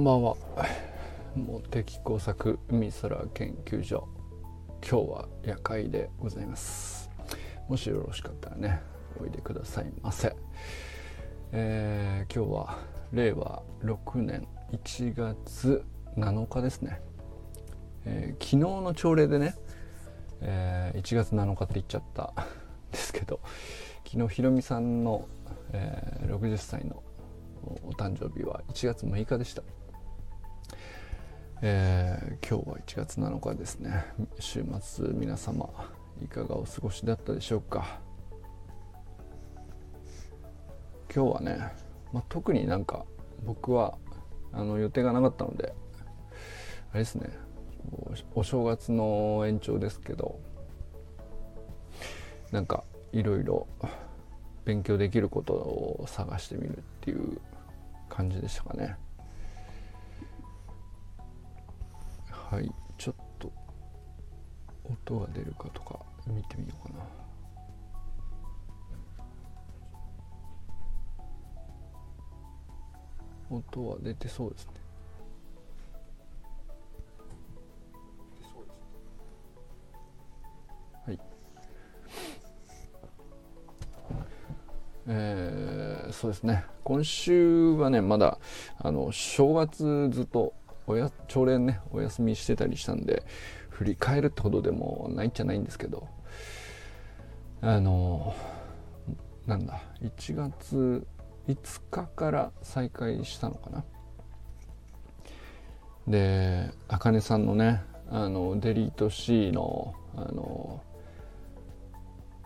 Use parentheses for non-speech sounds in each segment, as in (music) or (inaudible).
んばんは。茂木工作海空研究所。今日は夜会でございます。もしよろしかったらねおいでくださいませ、えー、今日は令和6年1月7日ですね、えー、昨日の朝礼でね、えー、1月7日って言っちゃったんですけど昨日ひろみさんの、えー、60歳のお誕生日は1月6日でした、えー、今日は1月7日ですね。週末皆様いかがお過ごしだったでしょうか？今日はね、まあ、特になんか僕はあの予定がなかったのであれですね。お正月の延長ですけどなんかいろいろ勉強できることを探してみるっていう感じでしたかね。はいちょっと音が出るかとか見てみようかな。音は出てそうですね。はい。えー、そうですね。今週はねまだあの正月ずっとおや朝礼ねお休みしてたりしたんで振り返るってほどでもないんじゃないんですけどあのなんだ1月5日から再開したのかな。であかねさんのねあのデリート C のあの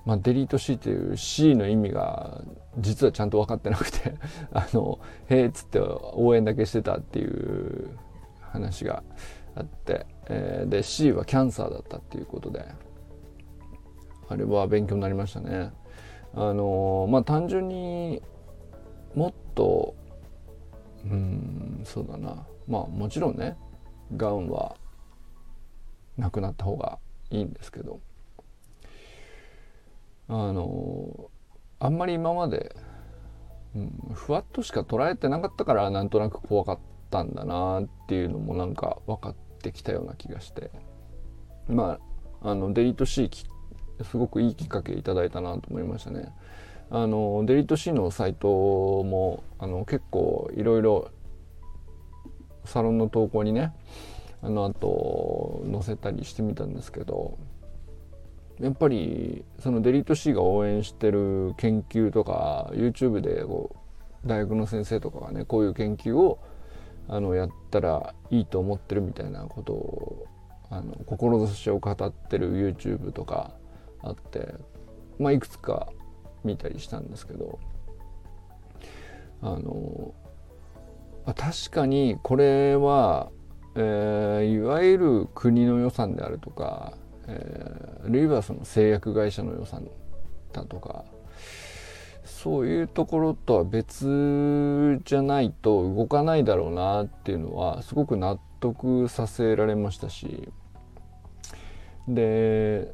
まあ、デリート C っていう C の意味が実はちゃんと分かってなくて (laughs) あの「へえ」っつって応援だけしてたっていう話があって、えー、で C はキャンサーだったっていうことであれは勉強になりましたね。あのまあ単純にもっとうんそうだなまあもちろんねがんはなくなった方がいいんですけどあのあんまり今まで、うん、ふわっとしか捉えてなかったからなんとなく怖かったたんだなっていうのもなんか分かってきたような気がしてまああのデリート C すごくいいきっかけいただいたなと思いましたね。あのデリート C のサイトもあの結構いろいろサロンの投稿にねあの後載せたりしてみたんですけどやっぱりそのデリート C が応援してる研究とか YouTube でこう大学の先生とかがねこういう研究をあのやったらいいと思ってるみたいなことをあの志を語ってる YouTube とかあってまあいくつか見たりしたんですけどあの確かにこれは、えー、いわゆる国の予算であるとかえー、あるいはその製薬会社の予算だとかそういうところとは別じゃないと動かないだろうなっていうのはすごく納得させられましたしで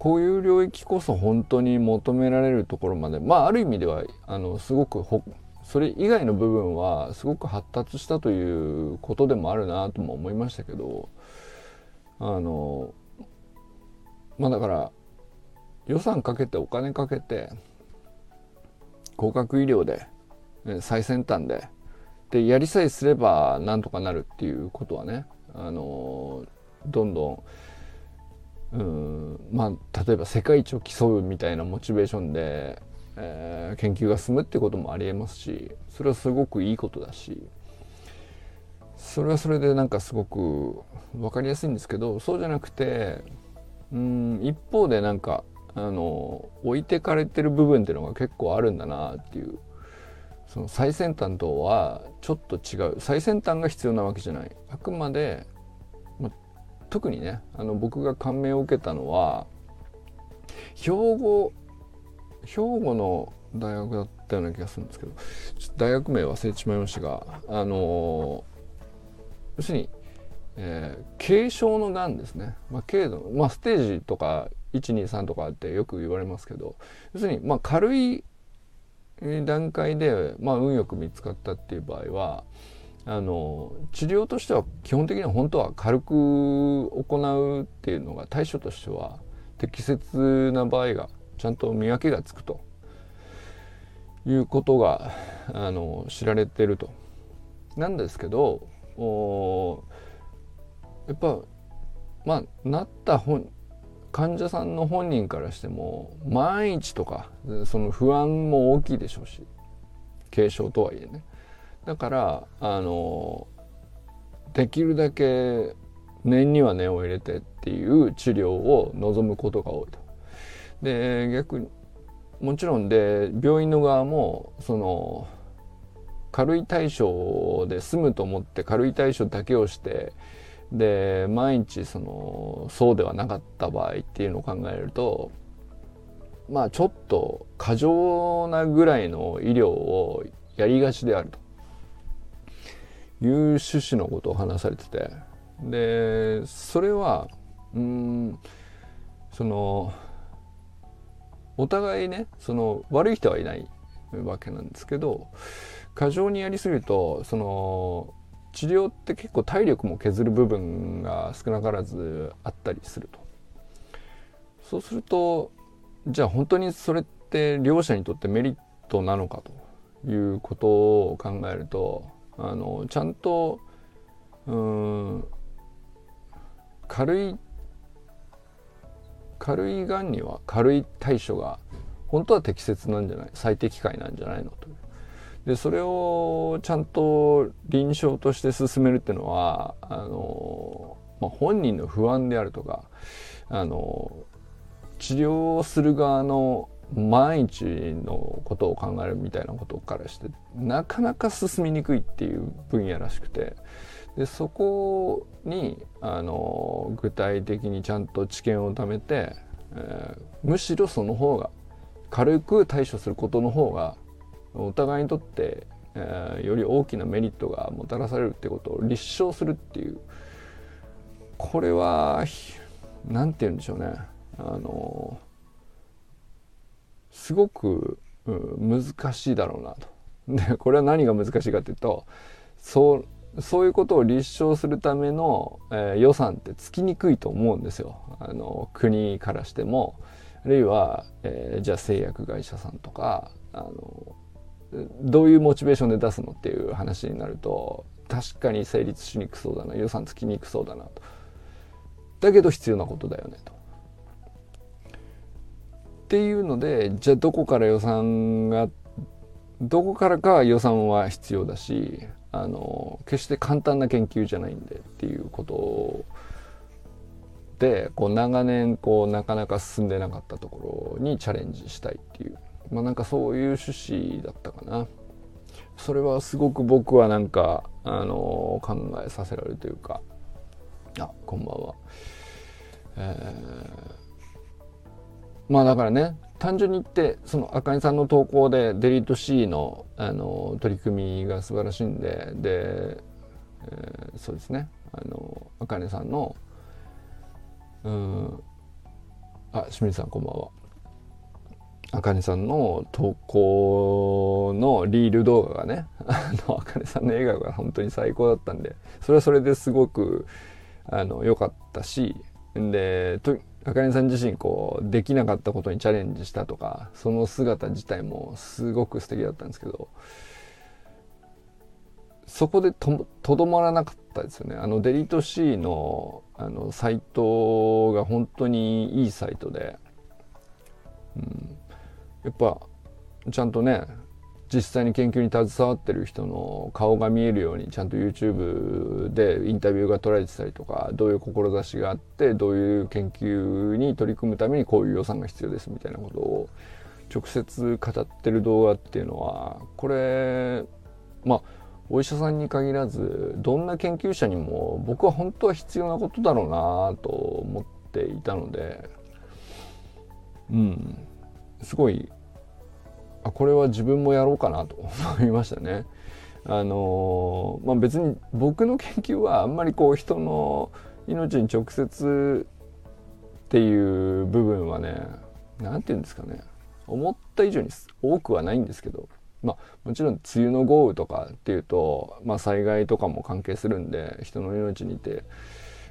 こういう領域こそ本当に求められるところまでまあある意味ではあのすごくそれ以外の部分はすごく発達したということでもあるなとも思いましたけどあのまあだから予算かけてお金かけて合格医療で最先端で。でやりさえすればなんとかなるっていうことはねあのどんどんうんまあ例えば世界一を競うみたいなモチベーションで、えー、研究が進むってこともありえますしそれはすごくいいことだしそれはそれでなんかすごく分かりやすいんですけどそうじゃなくてうん一方でなんかあの置いてかれてる部分っていうのが結構あるんだなっていう。その最先端とはちょっと違う。最先端が必要なわけじゃない。あくまで、ま、特にねあの僕が感銘を受けたのは兵庫兵庫の大学だったような気がするんですけど大学名忘れてしまいましたがあの要するにえー、軽症のがんですね、まあ、軽度、まあ、ステージとか123とかってよく言われますけど要するにまあ軽い段階で、まあ、運よく見つかったっていう場合はあの治療としては基本的には本当は軽く行うっていうのが対処としては適切な場合がちゃんと見分けがつくということがあの知られてると。なんですけどやっぱまあなった本患者さんの本人からしても万一とかその不安も大きいでしょうし軽症とはいえねだからあのできるだけ念には念を入れてっていう治療を望むことが多いと。で逆にもちろんで病院の側もその軽い対処で済むと思って軽い対処だけをしてで毎日そのそうではなかった場合っていうのを考えるとまあちょっと過剰なぐらいの医療をやりがちであるという趣旨のことを話されててでそれはうんそのお互いねその悪い人はいないわけなんですけど過剰にやりすぎるとその治療って結構体力も削る部分が少なからずあったりすると。そうするとじゃあ本当にそれって両者にとってメリットなのかということを考えるとあのちゃんとうん軽い軽いがんには軽い対処が本当は適切なんじゃない最適解なんじゃないのという。でそれをちゃんと臨床として進めるっていうのはあの、まあ、本人の不安であるとかあの治療をする側の万一のことを考えるみたいなことからしてなかなか進みにくいっていう分野らしくてでそこにあの具体的にちゃんと知見を貯めて、えー、むしろその方が軽く対処することの方がお互いにとって、えー、より大きなメリットがもたらされるってことを立証するっていうこれは何て言うんでしょうねあのすごく、うん、難しいだろうなと。でこれは何が難しいかっていうとそうそういうことを立証するための、えー、予算ってつきにくいと思うんですよ。あの国からしてもあるいは、えー、じゃあ製薬会社さんとかあのどういうモチベーションで出すのっていう話になると確かに成立しにくそうだな予算つきにくそうだなとだけど必要なことだよねと。っていうのでじゃあどこから予算がどこからか予算は必要だしあの決して簡単な研究じゃないんでっていうことでこう長年こうなかなか進んでなかったところにチャレンジしたいっていうまあなんかそういう趣旨だったかな。それはすごく僕はなんか、あの考えさせられるというか、あ、こんばんは。えー、まあだからね、単純に言って、その赤井さんの投稿でデリート C の、あの取り組みが素晴らしいんで、で、えー、そうですね、あの、赤根さんの、うん、あ、清水さんこんばんは。あかねさんの投稿のリール動画がね (laughs) あのあかねさんの笑顔が本当に最高だったんでそれはそれですごくあの良かったしでとあかねさん自身こうできなかったことにチャレンジしたとかその姿自体もすごく素敵だったんですけどそこでとどまらなかったですよね。あのデリート C のあのサイトが本当にいいサイトで、うん、やっぱちゃんとね実際に研究に携わってる人の顔が見えるようにちゃんと YouTube でインタビューが取られてたりとかどういう志があってどういう研究に取り組むためにこういう予算が必要ですみたいなことを直接語ってる動画っていうのはこれまあお医者さんに限らずどんな研究者にも僕は本当は必要なことだろうなと思っていたのでうん。すごいあこれは自分もやろうかなと (laughs) 思いましたね。あのまあ、別に僕の研究はあんまりこう人の命に直接っていう部分はね何て言うんですかね思った以上に多くはないんですけどまあもちろん梅雨の豪雨とかっていうと、まあ、災害とかも関係するんで人の命にいて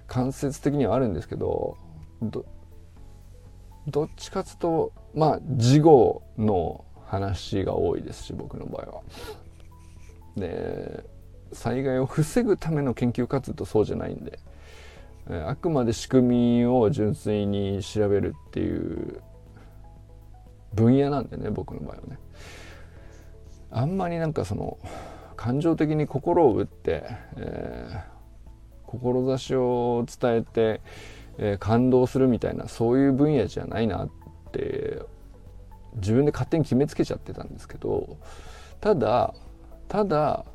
間接的にはあるんですけどどっちかつとまあ事後の話が多いですし僕の場合は。で災害を防ぐための研究活動そうじゃないんであくまで仕組みを純粋に調べるっていう分野なんでね僕の場合はね。あんまりなんかその感情的に心を打って、えー、志を伝えて、えー、感動するみたいなそういう分野じゃないなって自分で勝手に決めつけちゃってたんですけどただただ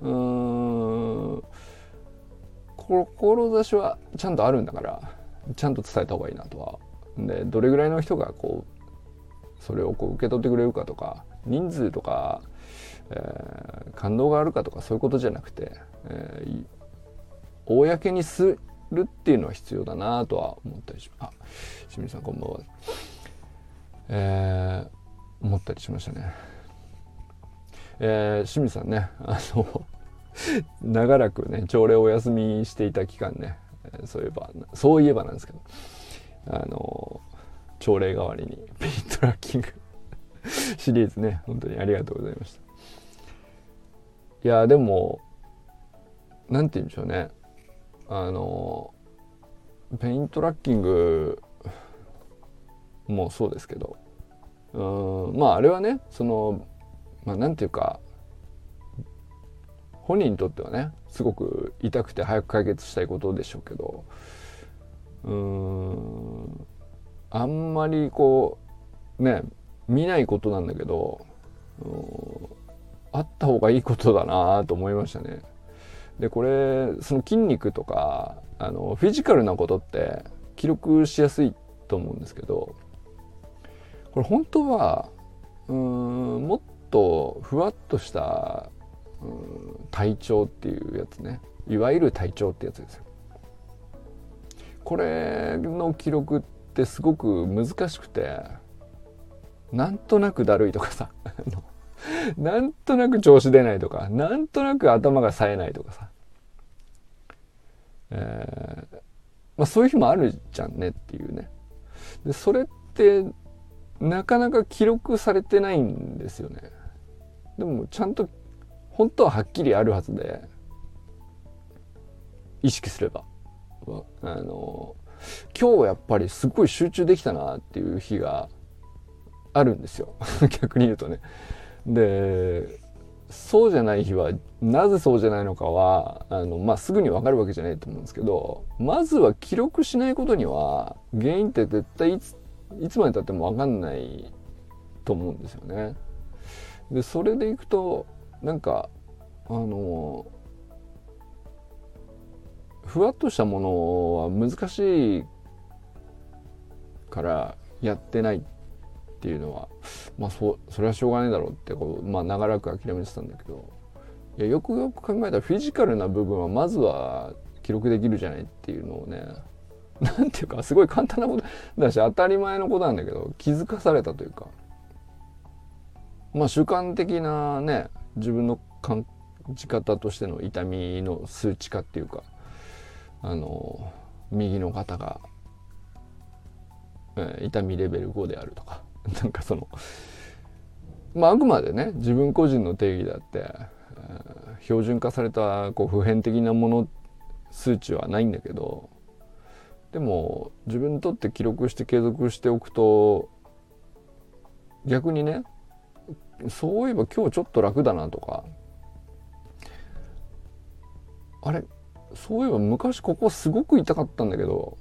うーん志はちゃんとあるんだからちゃんと伝えた方がいいなとは。でどれぐらいの人がこうそれをこう受け取ってくれるかとか人数とかえー、感動があるかとかそういうことじゃなくて、えー、公にするっていうのは必要だなとは思ったりします。あ清水さんこんばんは、えー、思ったりしましたね。えー、清水さんねあの長らくね朝礼お休みしていた期間ねそういえばそういえばなんですけどあの朝礼代わりにペイントラッキング (laughs) シリーズね本当にありがとうございました。いやでも何て言うんでしょうね。あのペイントラッキングもそうですけどうんまああれはねそのまあなんていうか本人にとってはねすごく痛くて早く解決したいことでしょうけどうんあんまりこうね見ないことなんだけどあった方がいいことだなと思いましたね。でこれその筋肉とかあのフィジカルなことって記録しやすいと思うんですけどこれ本当はうんもっとふわっとしたうん体調っていうやつねいわゆる体調ってやつですよ。これの記録ってすごく難しくてなんとなくだるいとかさ (laughs) なんとなく調子出ないとか、なんとなく頭が冴えないとかさ。えー、まあそういう日もあるじゃんねっていうね。で、それってなかなか記録されてないんですよね。でもちゃんと本当ははっきりあるはずで、意識すれば。あの、今日やっぱりすごい集中できたなっていう日があるんですよ。(laughs) 逆に言うとね。でそうじゃない日はなぜそうじゃないのかはあの、まあ、すぐに分かるわけじゃないと思うんですけどまずは記録しないことには原因って絶対いついつまでたっても分かんないと思うんですよね。でそれでいくとなんかあのふわっとしたものは難しいからやってないっっていうのはまあそそれはしょうがないだろうってこう、まあ、長らく諦めてたんだけどいやよくよく考えたらフィジカルな部分はまずは記録できるじゃないっていうのをねなんていうかすごい簡単なことだし当たり前のことなんだけど気づかされたというかまあ主観的なね自分の感じ方としての痛みの数値化っていうかあの右の肩が、えー、痛みレベル5であるとか (laughs) なんかそのまああくまでね自分個人の定義であって、標準化されたこう普遍的なもの数値はないんだけどでも自分にとって記録して継続しておくと逆にねそういえば今日ちょっと楽だなとかあれそういえば昔ここすごく痛かったんだけど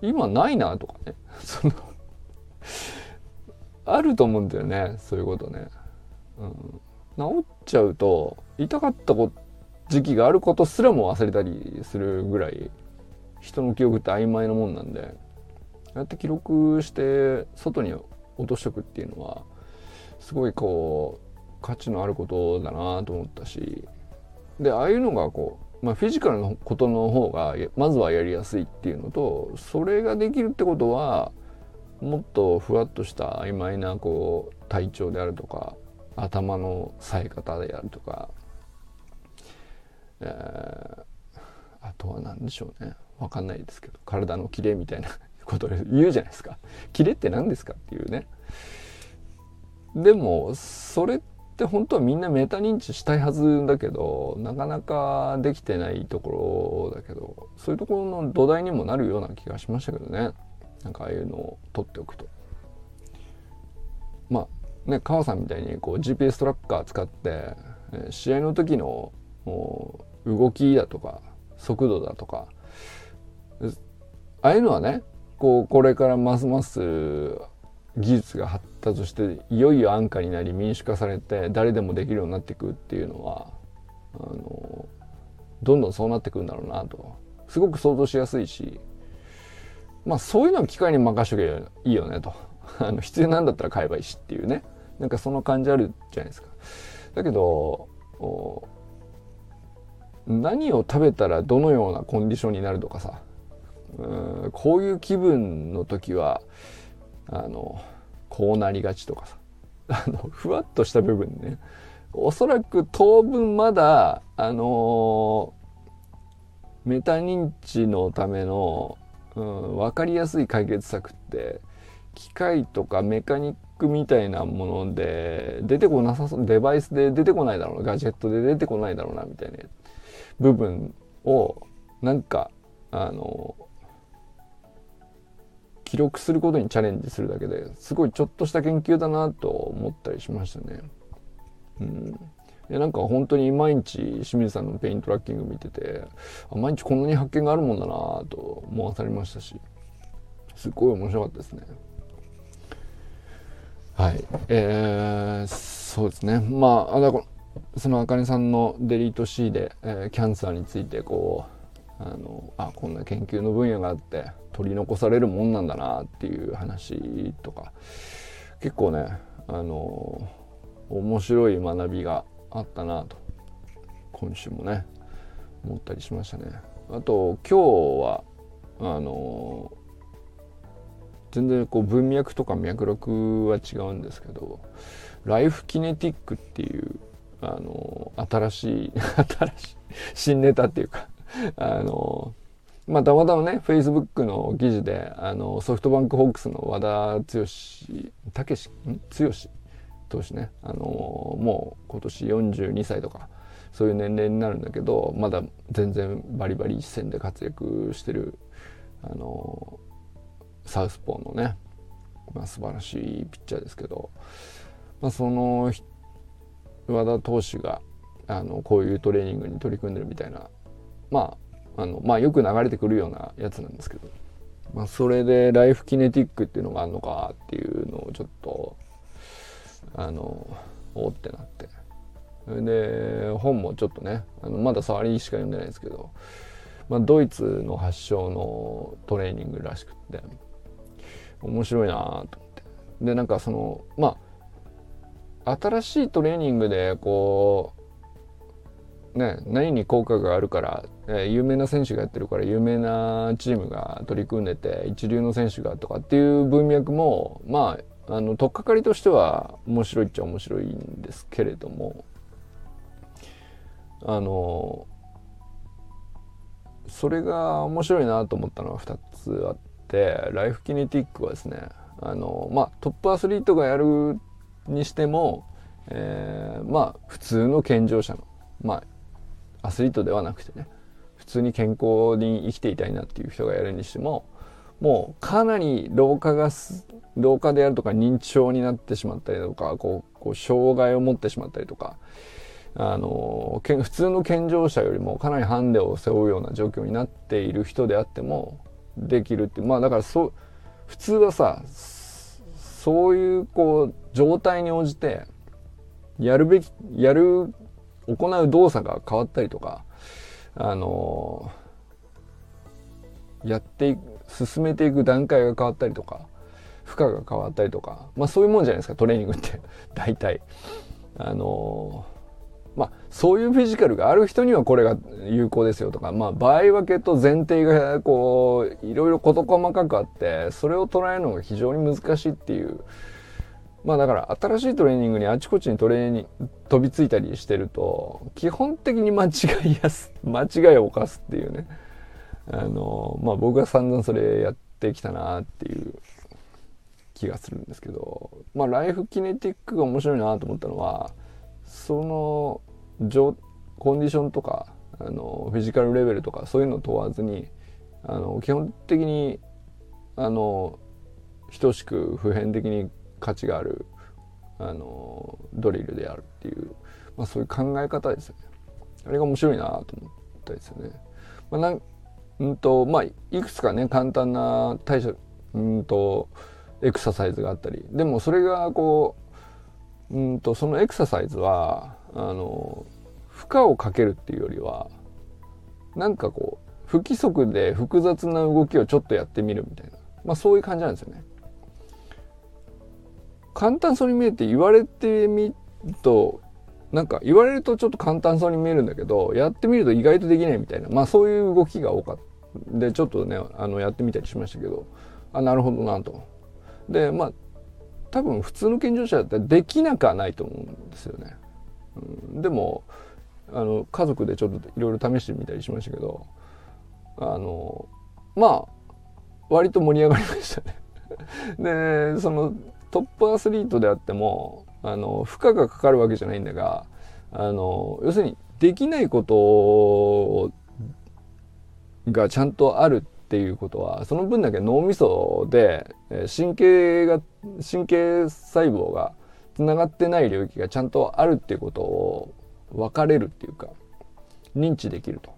今ないなとかねそのあると思うんだよねそういうことね、うん、治っちゃうと痛かった時期があることすらも忘れたりするぐらい人の記憶って曖昧なもんなんでああやって記録して外に落としとくっていうのはすごいこう価値のあることだなと思ったしでああいうのがこう、まあ、フィジカルのことの方がまずはやりやすいっていうのとそれができるってことはもっとふわっとした曖昧なこう体調であるとか頭の冴え方であるとか、えー、あとは何でしょうね。分かんないですけど体のキレみたいな (laughs) ことを言うじゃないですか。キレって何ですかっていうね。でもそれって本当はみんなメタ認知したいはずだけどなかなかできてないところだけどそういうところの土台にもなるような気がしましたけどね。なんかああいうのを取っておくと。まあね川さんみたいにこう GPS トラッカー使って試合の時の動きだとか速度だとかああいうのはねこうこれからますます技術が発達していよいよ安価になり民主化されて誰でもできるようになっていくっていうのはあのどんどんそうなってくんだろうなと。すごく想像しやすいしまあそういうのを機会に任しとけばいいよねと。(laughs) あの必要なんだったら買えばいいしっていうね。なんかその感じあるじゃないですか。だけど何を食べたらどのようなコンディションになるとかさ。うんこういう気分の時はあのこうなりがちとかさ。(laughs) あのふわっとした部分ね。おそらく当分まだあのメタ認知のための、うん、分かりやすい解決策って機械とかメカニックみたいなもので出てこなさそうデバイスで出てこないだろうなガジェットで出てこないだろうなみたいな部分をなんかあの記録することにチャレンジするだけですごいちょっとした研究だなと思ったりしましたね。うん、でなんか本当に毎日清水さんのペイントラッキング見てて毎日こんなに発見があるもんだなと思わされましたしすっごい面白かったですね。はい。えー、そうですね。まあ、あだそのあかねさんのデリート C で、えー、キャンサーについてこう、あの、あ、こんな研究の分野があって、取り残されるもんなんだなっていう話とか結構ねあの面白い学びがあったなと今週もね思ったりしましたね。あと今日はあの全然こう文脈とか脈絡は違うんですけどライフキネティックっていうあの新しい (laughs) 新しい新ネタっていうかあのまあ、たまたまね、フェイスブックの記事で、あの、ソフトバンクホークスの和田剛、たけし、ん？剛投手ね、あの、もう今年42歳とか、そういう年齢になるんだけど、まだ全然バリバリ一戦で活躍してる、あの、サウスポーのね、まあ、素晴らしいピッチャーですけど、まあ、その和田投手があのこういうトレーニングに取り組んでるみたいなまああのまあよく流れてくるようなやつなんですけど、まあ、それでライフキネティックっていうのがあるのかっていうのをちょっとあのおってなって。で本もちょっとねあのまだ触りしか読んでないですけど、まあ、ドイツの発祥のトレーニングらしくって面白いなと思って。でなんかそのまあ新しいトレーニングでこうね何に効果があるからえー、有名な選手がやってるから有名なチームが取り組んでて一流の選手がとかっていう文脈もまああの取っかかりとしては面白いっちゃ面白いんですけれどもあのそれが面白いなと思ったのは2つあってライフキネティックはですねあのまあトップアスリートがやるにしても、えー、まあ普通の健常者のまあアスリートではなくてね普通に健康に生きていたいなっていう人がやるにしてももうかなり老化が老化であるとか認知症になってしまったりとかこうこう障害を持ってしまったりとかあのけ普通の健常者よりもかなりハンデを背負うような状況になっている人であってもできるってまあだからそう普通はさそういうこう状態に応じてやるべきやる行う動作が変わったりとかあのやっていく進めていく段階が変わったりとか負荷が変わったりとかまあそういうもんじゃないですかトレーニングって。(laughs) 大体。あのまあそういうフィジカルがある人にはこれが有効ですよとかまあ場合分けと前提がこういろいろ事細かくあってそれを捉えるのが非常に難しいっていう。まあだから新しいトレーニングにあちこちにトレーニング飛びついたりしてると基本的に間違いやす間違いを犯すっていうね。あのまあ僕は散々それやってきたなっていう気がするんですけどまあライフキネティックが面白いなと思ったのはそのコンディションとかあのフィジカルレベルとかそういうの問わずにあの基本的にあの等しく普遍的に価値があるあのドリルであるっていう、まあ、そういう考え方ですよね。あれが面白いなと思ったですよね。まあ、なんうんとまあ、いくつかね簡単な対処うんとエクササイズがあったりでもそれがこううんとそのエクササイズはあの負荷をかけるっていうよりはなんかこう不規則で複雑な動きをちょっとやってみるみたいな、まあ、そういう感じなんですよね。簡単そうに見えて言われてみるとなんか言われるとちょっと簡単そうに見えるんだけどやってみると意外とできないみたいな。まあそういう動きが多かった。でちょっとねあのやってみたりしましたけど。あなるほどなと。でまあ多分普通の健常者だったらできなくはないと思うんですよね、うん、でもあの家族でちょっといろいろ試してみたりしましたけどあのまあ割と盛り上がりましたね。(laughs) でそのトップアスリートであってもあの負荷がかかるわけじゃないんだがあの要するにできないことがちゃんとあるっていうことはその分だけ脳みそで神経が神経細胞がつながってない領域がちゃんとあるっていうことを分かれるっていうか認知できると。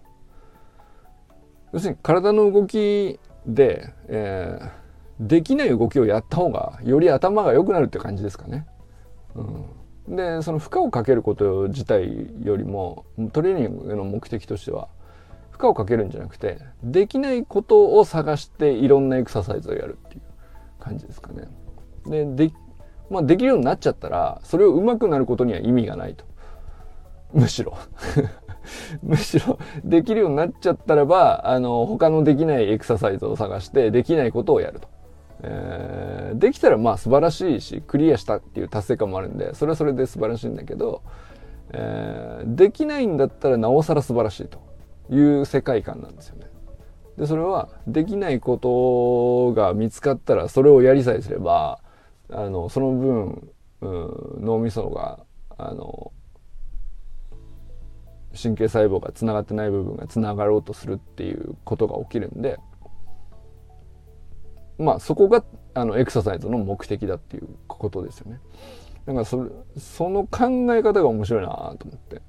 要するに体の動きで、えー、できない動きをやった方がより頭が良くなるって感じですかね。うん、でその負荷をかけること自体よりもトレーニングの目的としては負荷をかけるんじゃなくてできないことを探していろんなエクササイズをやるっていう感じですかね。でで,、まあ、できるようになっちゃったらそれを上手くなることには意味がないと。(laughs) むしろ (laughs) むしろできるようになっちゃったらばあの他のできないエクササイズを探してできないことをやると。えー、できたらまあ素晴らしいしクリアしたっていう達成感もあるんでそれはそれで素晴らしいんだけど、えー、できないんだったらなおさら素晴らしいという世界観なんですよね。でそれはできないことが見つかったらそれをやりさえすればあのその分、うん、脳みそがあの神経細胞がつながってない部分がつながろうとするっていうことが起きるんでまあそこがあのエクササイズの目的だっていうことですよね。だからそその考え方が面白いなと思って。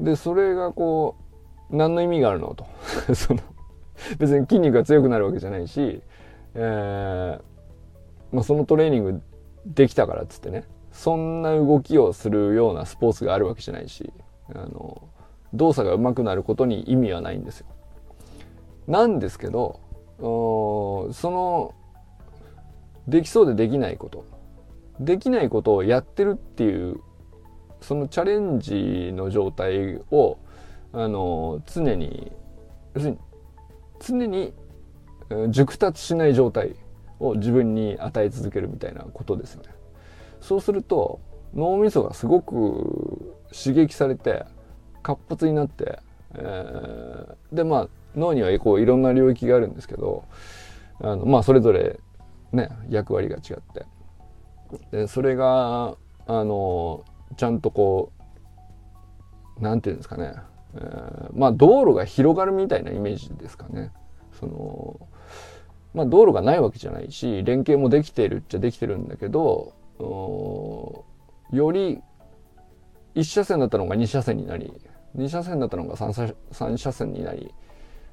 でそれがこう何の意味があるのと (laughs) その別に筋肉が強くなるわけじゃないし、えーまあ、そのトレーニングできたからっつってねそんな動きをするようなスポーツがあるわけじゃないしあの動作が上手くなることに意味はないんですよ。なんですけどそのできそうでできないことできないことをやってるっていうそのチャレンジの状態をあの常に要するに常に熟達しない状態を自分に与え続けるみたいなことですよね。そうすると脳みそがすごく刺激されて活発になって、えー、でまあ脳にはこういろんな領域があるんですけどあのまあそれぞれね役割が違ってでそれがあのちゃんとこう何て言うんですかね、えー、まあ道路が広がるみたいなイメージですかね。そのまあ道路がないわけじゃないし連携もできてるっちゃできてるんだけどより1車線だったのが2車線になり2車線だったのが 3, 3車線になり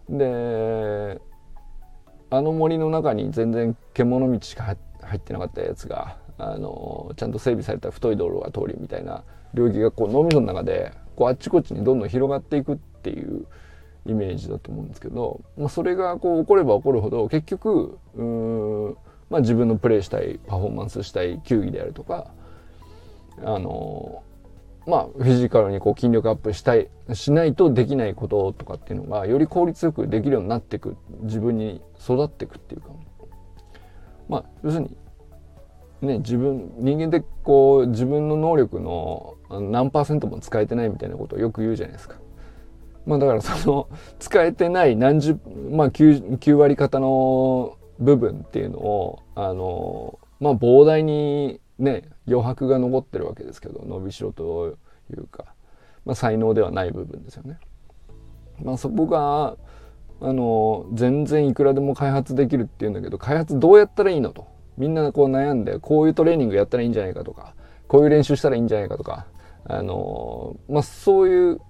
であの森の中に全然獣道しか入ってなかったやつがあのちゃんと整備された太い道路が通りみたいな領域がこう脳みその中でこうあっちこっちにどんどん広がっていくっていうイメージだと思うんですけど、まあ、それがこう起これば起こるほど結局うん、まあ、自分のプレイしたいパフォーマンスしたい球技であるとかあのまあ、フィジカルにこう筋力アップしたい、しないとできないこととかっていうのが、より効率よくできるようになっていく、自分に育っていくっていうか、まあ、要するに、ね自分人間ってこう自分の能力の何パーセントも使えてないみたいなことをよく言うじゃないですか。まあだからその (laughs) 使えてない何十まあ 9, 9割方の部分っていうのをあのまあ膨大にね余白が残ってるわけですけど伸びしろというか、まあ、才能ではない部分ですよね。まあ、そこがあの全然いくらでも開発できるっていうんだけど開発どうやったらいいのとみんなこう悩んでこういうトレーニングやったらいいんじゃないかとかこういう練習したらいいんじゃないかとかあのまあそういう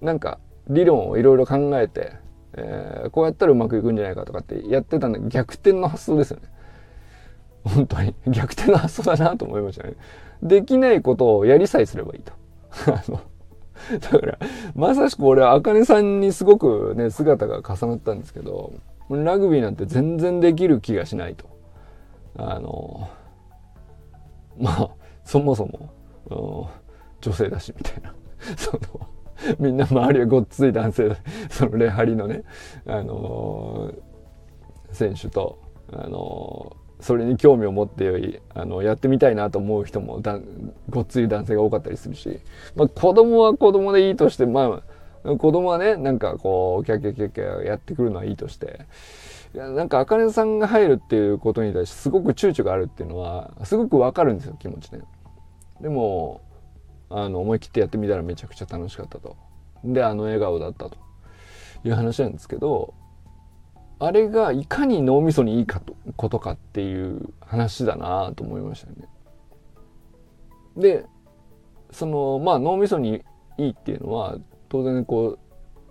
なんか理論をいろいろ考えて、えー、こうやったらうまくいくんじゃないかとかってやってたんだ逆転の発想ですよね。本当に逆転の発想だなと思いましたね。できないことをやりさえすればいいと。(laughs) あのだから、まさしく俺は、あかねさんにすごくね、姿が重なったんですけど、ラグビーなんて全然できる気がしないと。あの、まあ、そもそも、女性だし、みたいな。(laughs) その、みんな周りはごっつい男性、そのレハリのね、あの選手と、あのそれに興味を持ってあのやってみたいなと思う人もだごっつい男性が多かったりするし、まあ、子供は子供でいいとしてまあ子供はねなんかこうキャキャキャキャやってくるのはいいとしていやなんかあかねさんが入るっていうことに対してすごく躊躇があるっていうのはすごくわかるんですよ気持ちね。でもあの思い切ってやってみたらめちゃくちゃ楽しかったと。であの笑顔だったという話なんですけどあれがいかに脳みそにいいかとことかっていう話だなと思いましたね。でそのまあ脳みそにいいっていうのは当然こ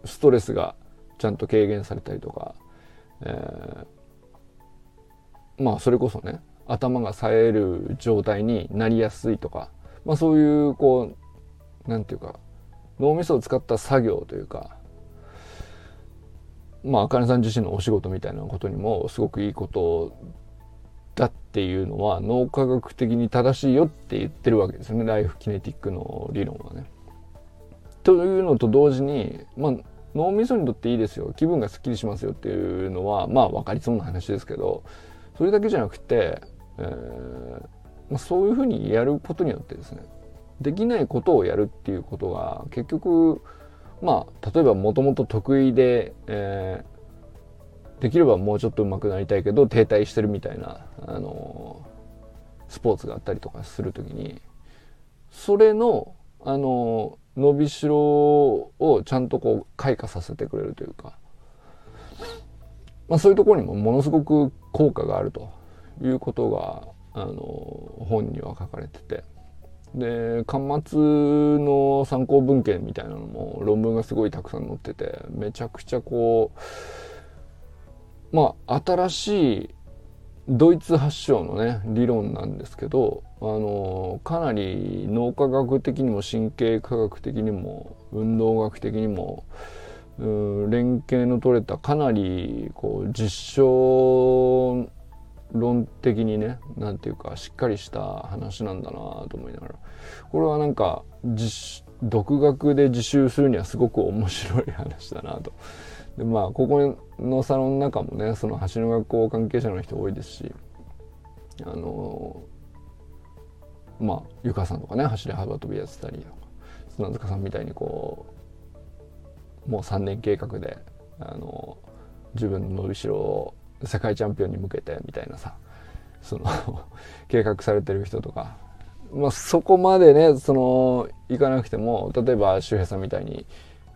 うストレスがちゃんと軽減されたりとか、えー、まあそれこそね頭が冴える状態になりやすいとか、まあ、そういうこうなんていうか脳みそを使った作業というかまあ、あかねさん自身のお仕事みたいなことにもすごくいいことだっていうのは脳科学的に正しいよって言ってるわけですよねライフキネティックの理論はね。というのと同時に、まあ、脳みそにとっていいですよ気分がすっきりしますよっていうのはまあ分かりそうな話ですけどそれだけじゃなくて、えーまあ、そういうふうにやることによってですねできないことをやるっていうことが結局まあ例えばもともと得意で、えー、できればもうちょっと上手くなりたいけど停滞してるみたいな、あのー、スポーツがあったりとかする時にそれの、あのー、伸びしろをちゃんとこう開花させてくれるというか、まあ、そういうところにもものすごく効果があるということが、あの本には書かれてて。で巻末の参考文献みたいなのも論文がすごいたくさん載っててめちゃくちゃこうまあ新しいドイツ発祥のね理論なんですけどあのかなり脳科学的にも神経科学的にも運動学的にも連携の取れたかなりこう実証論的にね何ていうかしっかりした話なんだなと思いながらこれはなんか独学で自習するにはすごく面白い話だなと。でまあここのサロンの中もねその橋の学校関係者の人多いですしあのまあゆかさんとかね走り幅跳びやってたりとか砂塚さんみたいにこうもう3年計画であの自分の伸びしろを世界チャンピオンに向けてみたいなさその (laughs) 計画されてる人とか、まあ、そこまでねそのいかなくても例えば周平さんみたいに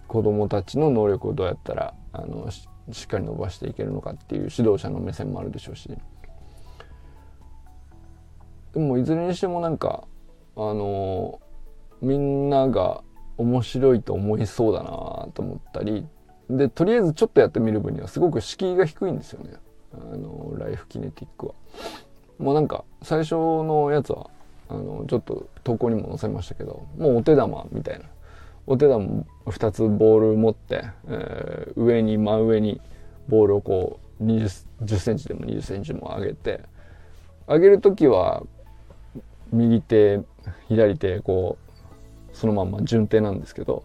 子供たちの能力をどうやったらあのしっかり伸ばしていけるのかっていう指導者の目線もあるでしょうし。でもいずれにしてもなんかあのみんなが面白いと思いそうだなと思ったり。でとりあえずちょっとやってみる分にはすごく敷居が低いんですよね。あのライフキネティックは。もうなんか最初のやつはあのちょっと投稿にも載せましたけどもうお手玉みたいなお手玉2つボール持って、えー、上に真上にボールをこう2 0 10センチでも20センチも上げて上げる時は右手左手こうそのまんま順手なんですけど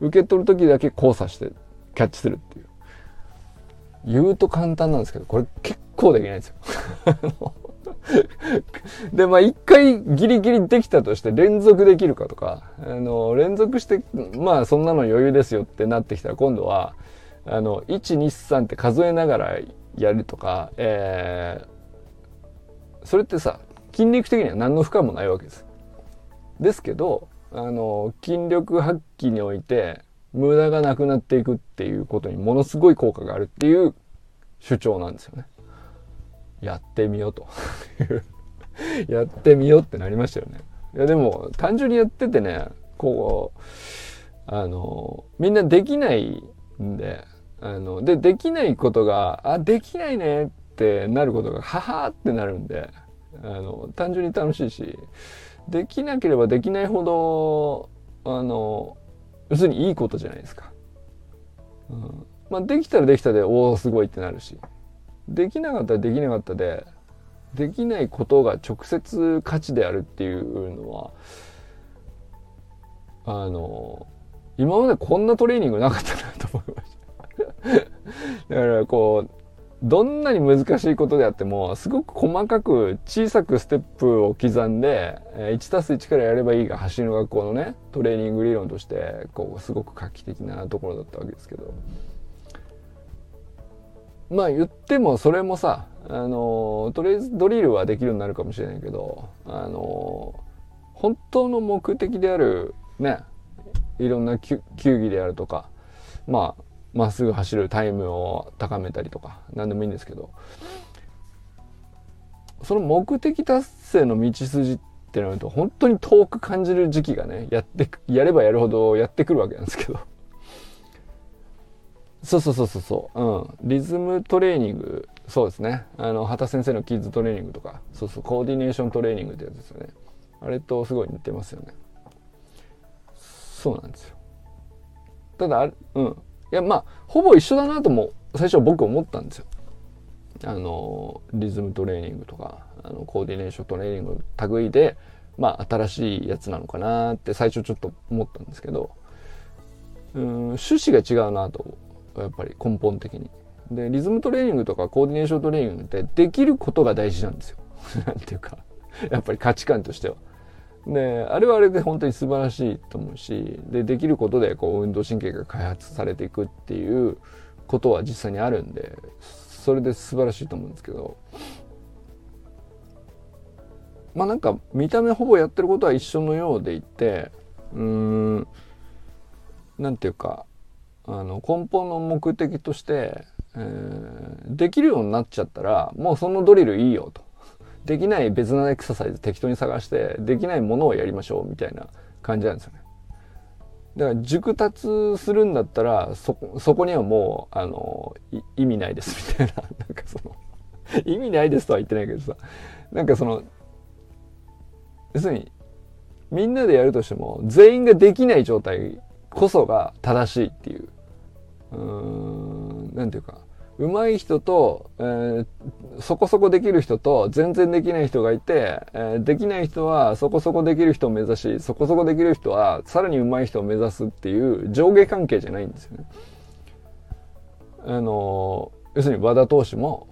受け取る時だけ交差してキャッチするっていう言うと簡単なんですけどこれ結構できないんですよ (laughs) で、まあ一回ギリギリできたとして連続できるかとか、あの、連続して、まあそんなの余裕ですよってなってきたら今度は、あの、1、2、3って数えながらやるとか、えー、それってさ、筋肉的には何の負荷もないわけです。ですけど、あの、筋力発揮において無駄がなくなっていくっていうことにものすごい効果があるっていう主張なんですよね。やってみようと (laughs) やってみようってなりましたよね。いやでも単純にやっててね、こう、あの、みんなできないんで、あの、で、できないことが、あ、できないねってなることが、ははってなるんで、あの、単純に楽しいし、できなければできないほど、あの、要するにいいことじゃないですか。うん、まあ、できたらできたで、おお、すごいってなるし、できなかったらできなかったで、できないことが直接価値であるっていうのは、あの、今までこんなトレーニングなかったなと思いました。(laughs) だからこう、どんなに難しいことであっても、すごく細かく小さくステップを刻んで、1たす1からやればいいが走りの学校のね、トレーニング理論として、こう、すごく画期的なところだったわけですけど。まあ言ってもそれもさ、あの、とりあえずドリルはできるようになるかもしれないけど、あの、本当の目的である、ね、いろんな球技であるとか、まあ、まっすぐ走るタイムを高めたりとか何でもいいんですけどその目的達成の道筋ってなると本当に遠く感じる時期がねやってやればやるほどやってくるわけなんですけど。(laughs) そうそうそうそうそう。うん。リズムトレーニングそうですね。あの畑先生のキッズトレーニングとかそうそうコーディネーショントレーニングってやつですよね。あれとすごい似てますよね。そうなんですよ。ただあうん。いやまあほぼ一緒だなとも最初は僕思ったんですよ。あのリズムトレーニングとかあのコーディネーショントレーニング類でまあ新しいやつなのかなって最初ちょっと思ったんですけどうん趣旨が違うなとやっぱり根本的に。でリズムトレーニングとかコーディネーショントレーニングってできることが大事なんですよ。(laughs) なんていうかやっぱり価値観としては。であれはあれで本当に素晴らしいと思うしでできることでこう運動神経が開発されていくっていうことは実際にあるんでそれで素晴らしいと思うんですけどまあなんか見た目ほぼやってることは一緒のようでいてうーんなんていうかあの根本の目的として、えー、できるようになっちゃったらもうそのドリルいいよと。できない別なエクササイズ適当に探してできないものをやりましょうみたいな感じなんですよね。だから熟達するんだったらそそこにはもうあの意味ないですみたいな。(laughs) なんかその意味ないですとは言ってないけどさ。なんかその要するにみんなでやるとしても全員ができない状態こそが正しいっていう。うーんなんていうか。上手い人と、えー、そこそこできる人と全然できない人がいて、えー、できない人はそこそこできる人を目指し、そこそこできる人はさらに上手い人を目指すっていう上下関係じゃないんですよね。あの、要するに和田投手も